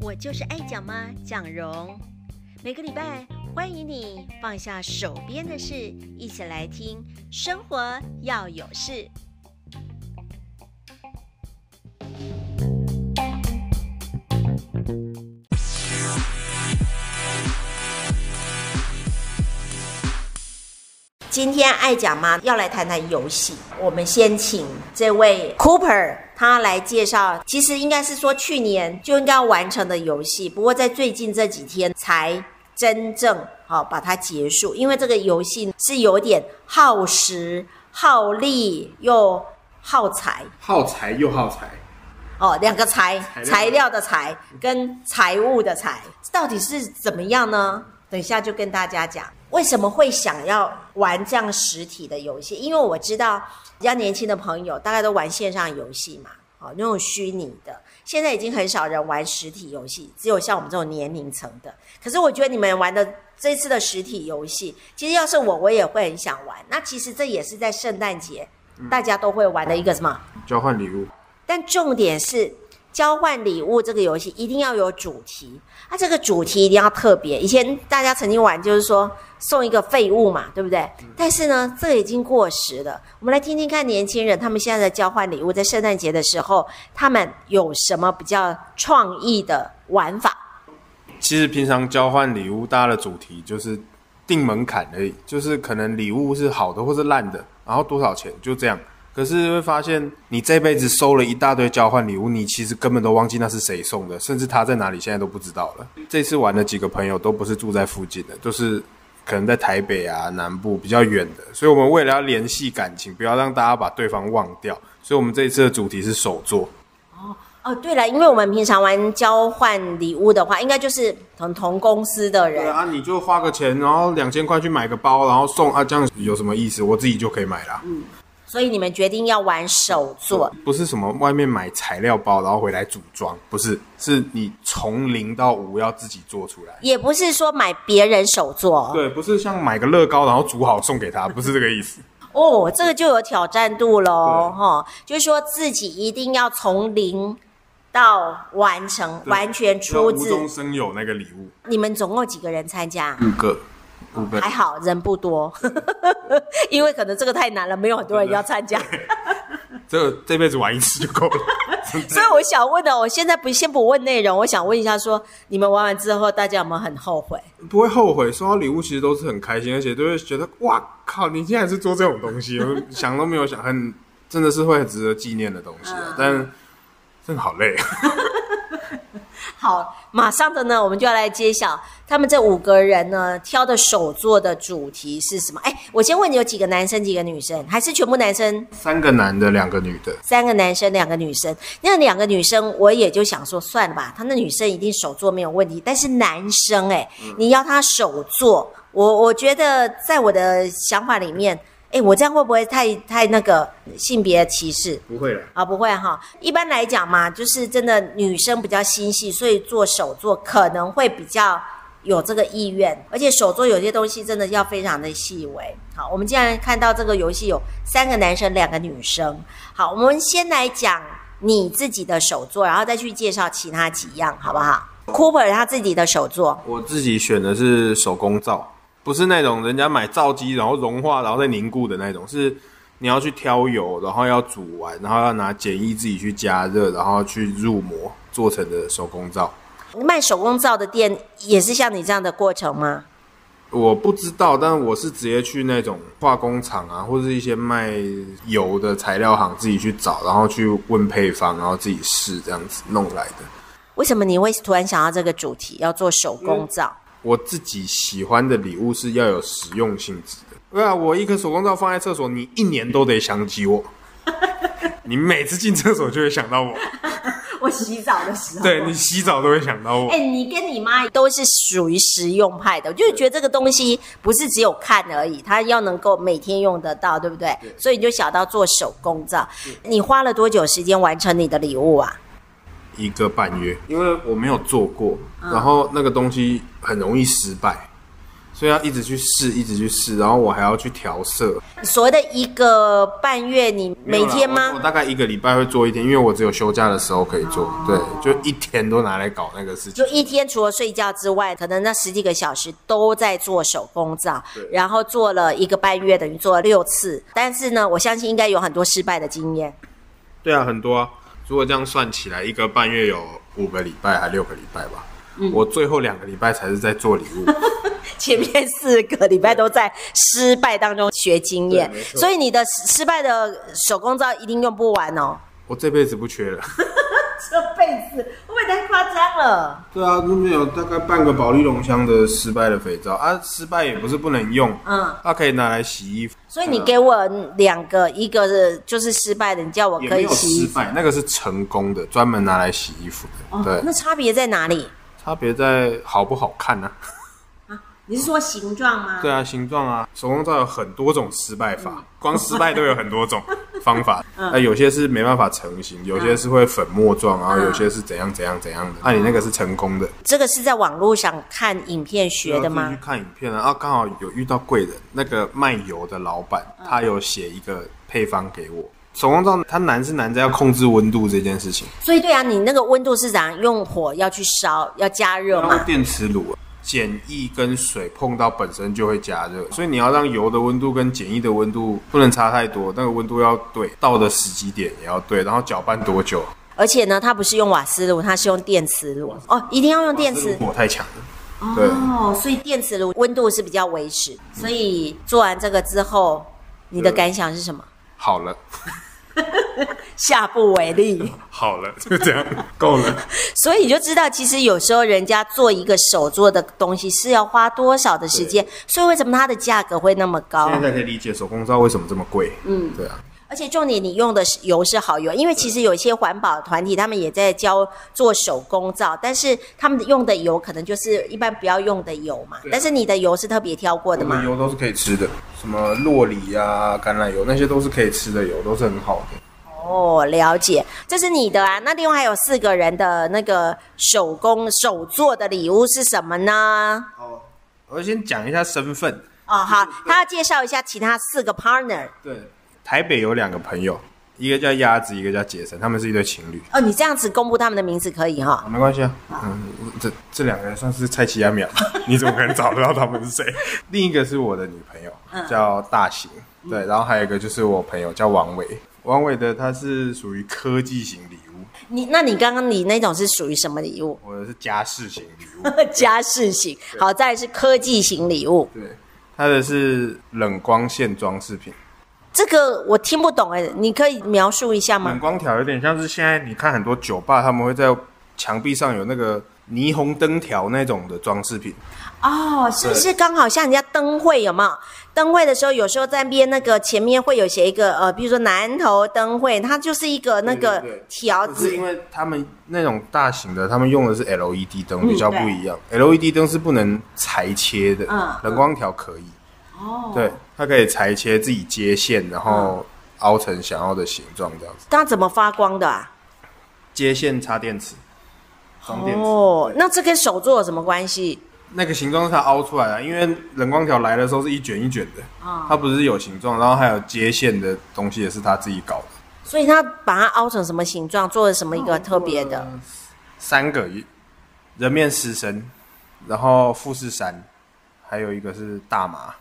我就是爱讲妈蒋蓉，每个礼拜欢迎你放下手边的事，一起来听生活要有事。今天爱讲妈要来谈谈游戏，我们先请这位 Cooper 他来介绍。其实应该是说去年就应该要完成的游戏，不过在最近这几天才真正好把它结束。因为这个游戏是有点耗时、耗力又耗财，耗财又耗财。哦，两个材，材料的材跟财务的财，到底是怎么样呢？等一下就跟大家讲。为什么会想要玩这样实体的游戏？因为我知道比较年轻的朋友大概都玩线上游戏嘛，哦，那种虚拟的。现在已经很少人玩实体游戏，只有像我们这种年龄层的。可是我觉得你们玩的这次的实体游戏，其实要是我，我也会很想玩。那其实这也是在圣诞节大家都会玩的一个什么？交换礼物。但重点是。交换礼物这个游戏一定要有主题，它、啊、这个主题一定要特别。以前大家曾经玩，就是说送一个废物嘛，对不对？嗯、但是呢，这个已经过时了。我们来听听看年轻人他们现在的交换礼物，在圣诞节的时候，他们有什么比较创意的玩法？其实平常交换礼物，大家的主题就是定门槛而已，就是可能礼物是好的或是烂的，然后多少钱，就这样。可是会发现，你这辈子收了一大堆交换礼物，你其实根本都忘记那是谁送的，甚至他在哪里，现在都不知道了。这次玩的几个朋友都不是住在附近的，都是可能在台北啊南部比较远的，所以我们为了要联系感情，不要让大家把对方忘掉，所以我们这一次的主题是手作。哦哦，对了，因为我们平常玩交换礼物的话，应该就是同同公司的人。对啊，你就花个钱，然后两千块去买个包，然后送啊，这样有什么意思？我自己就可以买了。嗯。所以你们决定要玩手做，不是什么外面买材料包然后回来组装，不是，是你从零到五要自己做出来，也不是说买别人手做，对，不是像买个乐高然后煮好送给他，不是这个意思。哦，这个就有挑战度喽，哈，就是说自己一定要从零到完成，完全出自无中生有那个礼物。你们总共几个人参加？五个。还好人不多，因为可能这个太难了，没有很多人要参加。这这辈子玩一次就够了。所以我想问的，我现在不先不问内容，我想问一下说，说你们玩完之后，大家有没有很后悔？不会后悔，收到礼物其实都是很开心，而且都会觉得哇靠，你竟然是做这种东西，我想都没有想，很真的是会很值得纪念的东西，嗯、但真的好累。好，马上的呢，我们就要来揭晓他们这五个人呢挑的手作的主题是什么？哎，我先问你，有几个男生，几个女生，还是全部男生？三个男的，两个女的。三个男生，两个女生。那两个女生，我也就想说，算了吧，他那女生一定手作没有问题。但是男生，哎，你要他手作，我我觉得在我的想法里面。哎，我这样会不会太太那个性别歧视？不会了啊，不会哈。一般来讲嘛，就是真的女生比较心细，所以做手作可能会比较有这个意愿。而且手作有些东西真的要非常的细微。好，我们既然看到这个游戏有三个男生，两个女生。好，我们先来讲你自己的手作，然后再去介绍其他几样，好不好？Cooper 他自己的手作，我自己选的是手工皂。不是那种人家买皂基，然后融化，然后再凝固的那种，是你要去挑油，然后要煮完，然后要拿简易自己去加热，然后去入模做成的手工皂。卖手工皂的店也是像你这样的过程吗？我不知道，但我是直接去那种化工厂啊，或者是一些卖油的材料行自己去找，然后去问配方，然后自己试这样子弄来的。为什么你会突然想到这个主题，要做手工皂？嗯我自己喜欢的礼物是要有实用性质的。对啊，我一颗手工皂放在厕所，你一年都得想起我。你每次进厕所就会想到我。我洗澡的时候，对，你洗澡都会想到我。哎、欸，你跟你妈都是属于实用派的，我就是觉得这个东西不是只有看而已，它要能够每天用得到，对不对？对，所以你就想到做手工皂。你花了多久时间完成你的礼物啊？一个半月，因为我没有做过，然后那个东西很容易失败，所以要一直去试，一直去试，然后我还要去调色。所谓的一个半月，你每天吗？我，我大概一个礼拜会做一天，因为我只有休假的时候可以做。哦、对，就一天都拿来搞那个事情。就一天除了睡觉之外，可能那十几个小时都在做手工皂，对然后做了一个半月，等于做了六次。但是呢，我相信应该有很多失败的经验。对啊，很多啊。如果这样算起来，一个半月有五个礼拜还六个礼拜吧。嗯、我最后两个礼拜才是在做礼物，前面四个礼拜都在失败当中学经验，所以你的失败的手工皂一定用不完哦。我这辈子不缺了。这辈子太夸张了？对啊，那边有大概半个保利龙箱的失败的肥皂啊，失败也不是不能用，嗯，它可以拿来洗衣服。所以你给我两个，一个是就是失败的，你叫我可以洗衣服。失败那个是成功的，专门拿来洗衣服的。哦、对，那差别在哪里？差别在好不好看呢？啊，你是说形状吗？对啊，形状啊，手工皂有很多种失败法，光失败都有很多种方法。那有些是没办法成型，有些是会粉末状，然后有些是怎样怎样怎样的。那你那个是成功的。这个是在网络上看影片学的吗？去看影片啊，然后刚好有遇到贵人，那个卖油的老板，他有写一个配方给我。手工皂它难是难在要控制温度这件事情，所以对啊，你那个温度是怎样？用火要去烧，要加热吗？电磁炉，碱液跟水碰到本身就会加热，所以你要让油的温度跟碱液的温度不能差太多，那个温度要对，到的时机点也要对，然后搅拌多久？而且呢，它不是用瓦斯炉，它是用电磁炉哦，一定要用电磁炉，火太强了。对哦，所以电磁炉温度是比较维持。所以做完这个之后，你的感想是什么？好了。下不为例。好了，就这样够了。所以你就知道，其实有时候人家做一个手做的东西是要花多少的时间，所以为什么它的价格会那么高？现在可以理解手工皂为什么这么贵。嗯，对啊。而且重点，你用的油是好油，因为其实有一些环保团体，他们也在教做手工皂，但是他们用的油可能就是一般不要用的油嘛。对但是你的油是特别挑过的吗？油都是可以吃的，什么洛梨啊、橄榄油那些都是可以吃的油，都是很好的。哦，了解，这是你的啊。那另外还有四个人的那个手工手做的礼物是什么呢？哦，我先讲一下身份。哦，好，他要介绍一下其他四个 partner。对。台北有两个朋友，一个叫鸭子，一个叫杰森，他们是一对情侣。哦，你这样子公布他们的名字可以哈？没关系啊，嗯，这这两个人算是蔡奇亚淼，你怎么可能找得到他们是谁？另一个是我的女朋友，叫大型，对，然后还有一个就是我朋友叫王伟，王伟的他是属于科技型礼物。你那你刚刚你那种是属于什么礼物？我的是家事型礼物，家事型。好，再来是科技型礼物。对，他的是冷光线装饰品。这个我听不懂哎，你可以描述一下吗？冷光条有点像是现在你看很多酒吧，他们会在墙壁上有那个霓虹灯条那种的装饰品。哦，是不是刚好像人家灯会有没有？灯会的时候，有时候在边那个前面会有写一个呃，比如说南头灯会，它就是一个那个条子。是因为他们那种大型的，他们用的是 LED 灯，比较不一样。嗯、LED 灯是不能裁切的，嗯，冷光条可以。哦，对，它可以裁切自己接线，然后凹成想要的形状，这样子。它怎么发光的啊？接线插电池，装电池。哦，那这跟手做有什么关系？那个形状是它凹出来的，因为冷光条来的时候是一卷一卷的，哦、它不是有形状，然后还有接线的东西也是他自己搞的。所以他把它凹成什么形状？做了什么一个特别的？三个人面狮身，然后富士山，还有一个是大麻。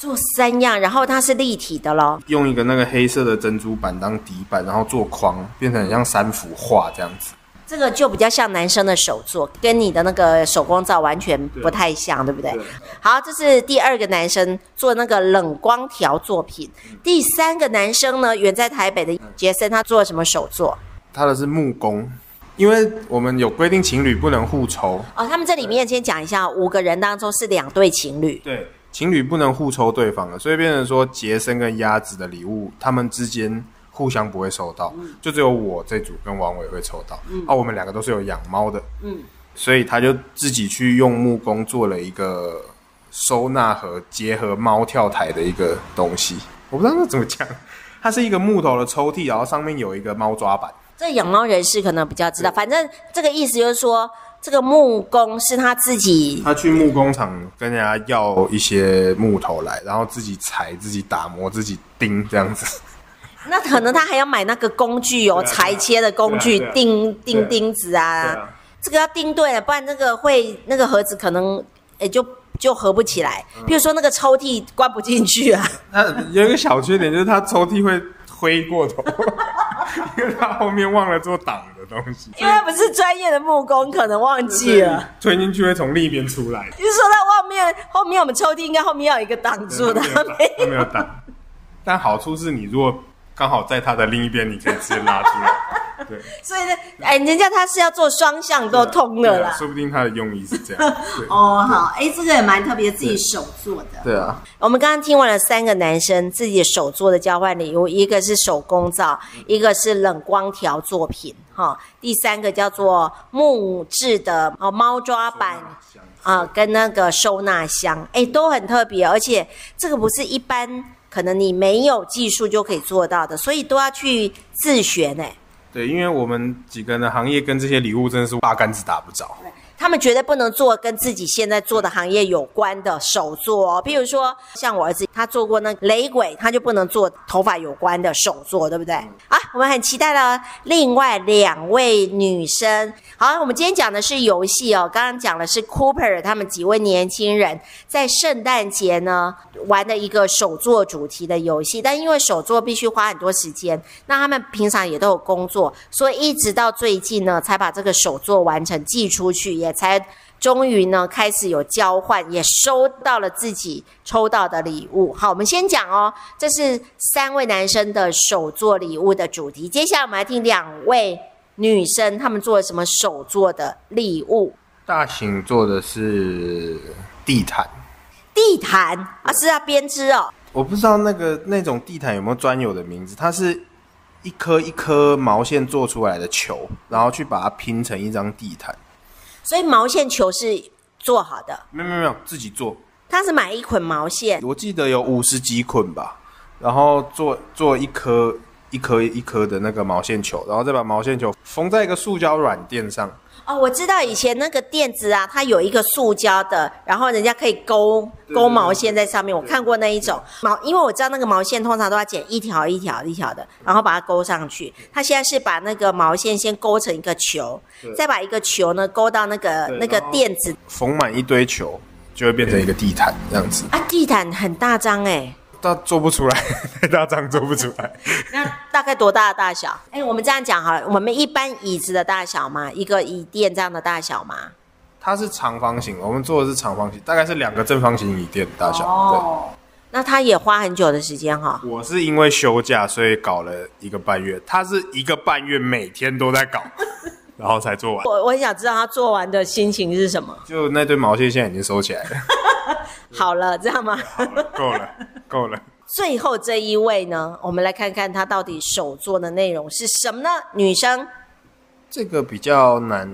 做三样，然后它是立体的咯。用一个那个黑色的珍珠板当底板，然后做框，变成很像三幅画这样子。这个就比较像男生的手作，跟你的那个手工皂完全不太像，对，对不对？对。好，这是第二个男生做那个冷光条作品。嗯、第三个男生呢，远在台北的杰森，他做了什么手作？他的是木工，因为我们有规定情侣不能互抽。哦，他们这里面先讲一下，五个人当中是两对情侣。对。情侣不能互抽对方的，所以变成说杰森跟鸭子的礼物，他们之间互相不会收到，嗯、就只有我这组跟王伟会抽到。嗯、啊，我们两个都是有养猫的，嗯，所以他就自己去用木工做了一个收纳盒，结合猫跳台的一个东西。我不知道那怎么讲，它是一个木头的抽屉，然后上面有一个猫抓板。这养猫人士可能比较知道，反正这个意思就是说。这个木工是他自己，他去木工厂跟人家要一些木头来，然后自己裁、自己打磨、自己钉这样子。那可能他还要买那个工具哦，裁切的工具，钉钉钉子啊。这个要钉对了，不然那个会那个盒子可能也就就合不起来。比如说那个抽屉关不进去啊。那有一个小缺点就是它抽屉会挥过头，因为他后面忘了做挡的东西。因为他不是专业的木工，可能忘记了。推进去会从另一边出来。就是说在外面后面我们抽屉应该后面要有一个挡住的，他没有挡。但好处是你如果刚好在它的另一边，你可以直接拉出来。对，所以呢，哎，人家他是要做双向都通的啦。说不定他的用意是这样。哦，好，哎，这个也蛮特别，自己手做的。对啊。我们刚刚听完了三个男生自己手做的交换礼物，一个是手工皂，一个是冷光条作品，哈，第三个叫做木质的哦猫抓板啊，跟那个收纳箱，哎，都很特别，而且这个不是一般可能你没有技术就可以做到的，所以都要去自学呢。对，因为我们几个人的行业跟这些礼物真的是八竿子打不着。他们绝对不能做跟自己现在做的行业有关的手作哦，比如说像我儿子，他做过那雷鬼，他就不能做头发有关的手作，对不对？啊，我们很期待了另外两位女生。好，我们今天讲的是游戏哦，刚刚讲的是 Cooper 他们几位年轻人在圣诞节呢玩的一个手作主题的游戏，但因为手作必须花很多时间，那他们平常也都有工作，所以一直到最近呢才把这个手作完成寄出去也。才终于呢开始有交换，也收到了自己抽到的礼物。好，我们先讲哦，这是三位男生的手作礼物的主题。接下来我们来听两位女生他们做了什么手作的礼物。大型做的是地毯，地毯啊是啊编织哦。我不知道那个那种地毯有没有专有的名字，它是一颗一颗毛线做出来的球，然后去把它拼成一张地毯。所以毛线球是做好的？没有没有没有，自己做。他是买一捆毛线，我记得有五十几捆吧，然后做做一颗一颗一颗的那个毛线球，然后再把毛线球缝在一个塑胶软垫上。哦，我知道以前那个垫子啊，它有一个塑胶的，然后人家可以勾勾毛线在上面。我看过那一种毛，因为我知道那个毛线通常都要剪一条一条一条的，然后把它勾上去。它现在是把那个毛线先勾成一个球，再把一个球呢勾到那个那个垫子，缝满一堆球，就会变成一个地毯这样子。啊，地毯很大张哎。他做不出来，太 大张做不出来。那大概多大的大小？哎、欸，我们这样讲好了，我们一般椅子的大小嘛，一个椅垫这样的大小嘛。它是长方形，我们做的是长方形，大概是两个正方形椅垫的大小。那他也花很久的时间哈。我是因为休假，所以搞了一个半月。他是一个半月每天都在搞，然后才做完。我我很想知道他做完的心情是什么。就那堆毛线现在已经收起来了。好了，这样吗？够了，够了。最后这一位呢，我们来看看他到底手做的内容是什么呢？女生，这个比较难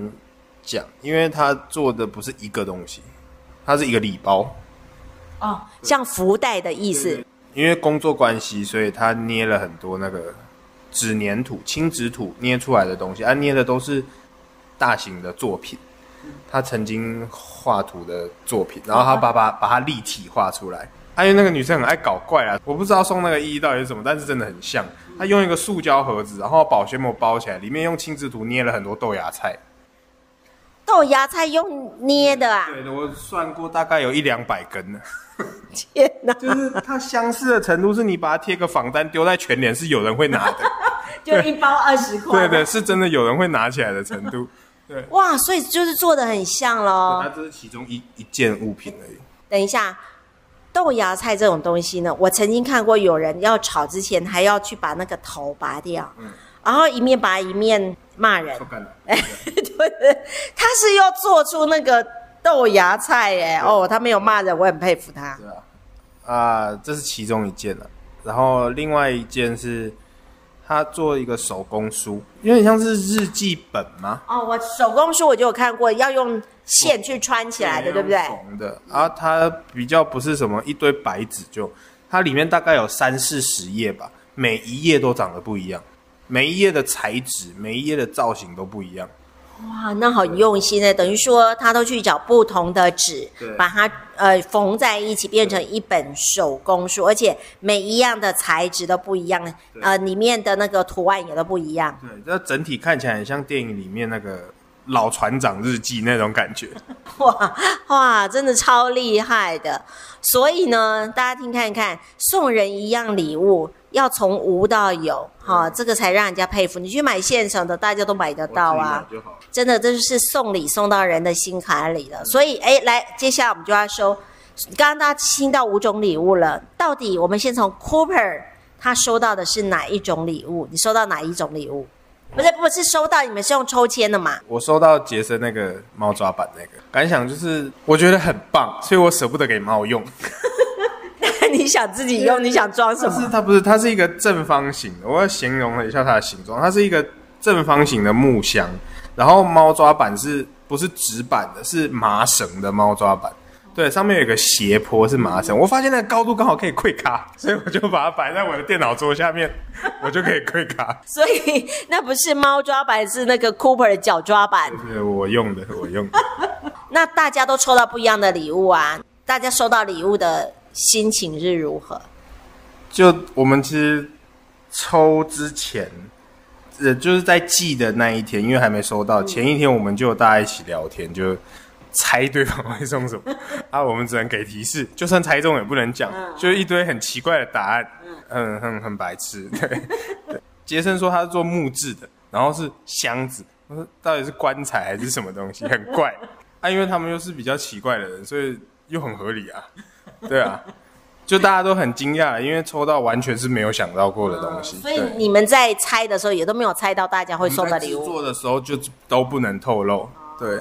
讲，因为他做的不是一个东西，它是一个礼包。哦，像福袋的意思。因为工作关系，所以他捏了很多那个纸粘土、轻纸土捏出来的东西，他、啊、捏的都是大型的作品。他曾经画图的作品，然后他把把把它立体画出来。还有那个女生很爱搞怪啊，我不知道送那个意义到底是什么，但是真的很像。她用一个塑胶盒子，然后保鲜膜包起来，里面用轻质土捏了很多豆芽菜。豆芽菜用捏的啊？对的，我算过，大概有一两百根呢。天哪！就是它相似的程度，是你把它贴个仿单丢在全联，是有人会拿的。就一包二十块。对对，是真的有人会拿起来的程度。对，哇，所以就是做的很像咯。它这是其中一一件物品而已。等一下，豆芽菜这种东西呢，我曾经看过有人要炒之前还要去把那个头拔掉，嗯，然后一面拔一面骂人。哎，对 对，他是要做出那个豆芽菜哎，哦，他没有骂人，我很佩服他。对啊，啊、呃，这是其中一件了，然后另外一件是。他做一个手工书，有点像是日记本吗？哦，我手工书我就有看过，要用线去穿起来的，对不对？缝的，啊，它比较不是什么一堆白纸，就它里面大概有三四十页吧，每一页都长得不一样，每一页的材质、每一页的造型都不一样。哇，那很用心呢，等于说他都去找不同的纸，把它呃缝在一起，变成一本手工书，而且每一样的材质都不一样，呃，里面的那个图案也都不一样。对，这整体看起来很像电影里面那个老船长日记那种感觉。哇哇，真的超厉害的！所以呢，大家听看看，送人一样礼物。要从无到有，哈，这个才让人家佩服。你去买现成的，大家都买得到啊。真的，这就是送礼送到人的心坎里了。所以，哎，来，接下来我们就要收。刚刚大家听到五种礼物了，到底我们先从 Cooper 他收到的是哪一种礼物？你收到哪一种礼物？不是，不是收到，你们是用抽签的嘛？我收到杰森那个猫抓板，那个感想就是我觉得很棒，所以我舍不得给猫用。那你想自己用？你想装什么？是它不是，它是一个正方形的。我要形容了一下它的形状，它是一个正方形的木箱，然后猫抓板是不是纸板的？是麻绳的猫抓板。对，上面有一个斜坡是麻绳。我发现那个高度刚好可以跪卡，所以我就把它摆在我的电脑桌下面，我就可以跪卡。所以那不是猫抓板，是那个 Cooper 的脚抓板。是我用的，我用的。那大家都抽到不一样的礼物啊！大家收到礼物的。心情是如何？就我们其实抽之前，呃，就是在寄的那一天，因为还没收到，前一天我们就大家一起聊天，就猜对方会送什么 啊。我们只能给提示，就算猜中也不能讲，就一堆很奇怪的答案，很很很白痴。对，对，杰森说他是做木质的，然后是箱子，我说到底是棺材还是什么东西，很怪啊。因为他们又是比较奇怪的人，所以又很合理啊。对啊，就大家都很惊讶，因为抽到完全是没有想到过的东西。所以你们在猜的时候也都没有猜到大家会送的礼物。做的时候就都不能透露。对，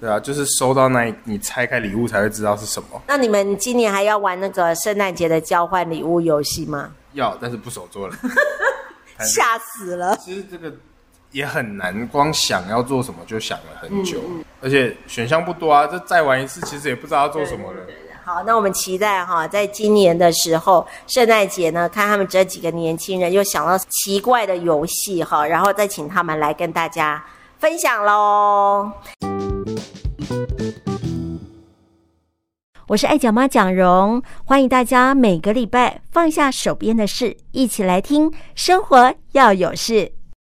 对啊，就是收到那你拆开礼物才会知道是什么。那你们今年还要玩那个圣诞节的交换礼物游戏吗？要，但是不手做了。吓死了！其实这个也很难，光想要做什么就想了很久，嗯、而且选项不多啊。这再玩一次，其实也不知道要做什么了。好，那我们期待哈，在今年的时候，圣诞节呢，看他们这几个年轻人又想到奇怪的游戏哈，然后再请他们来跟大家分享喽。我是爱讲妈蒋蓉，欢迎大家每个礼拜放下手边的事，一起来听生活要有事。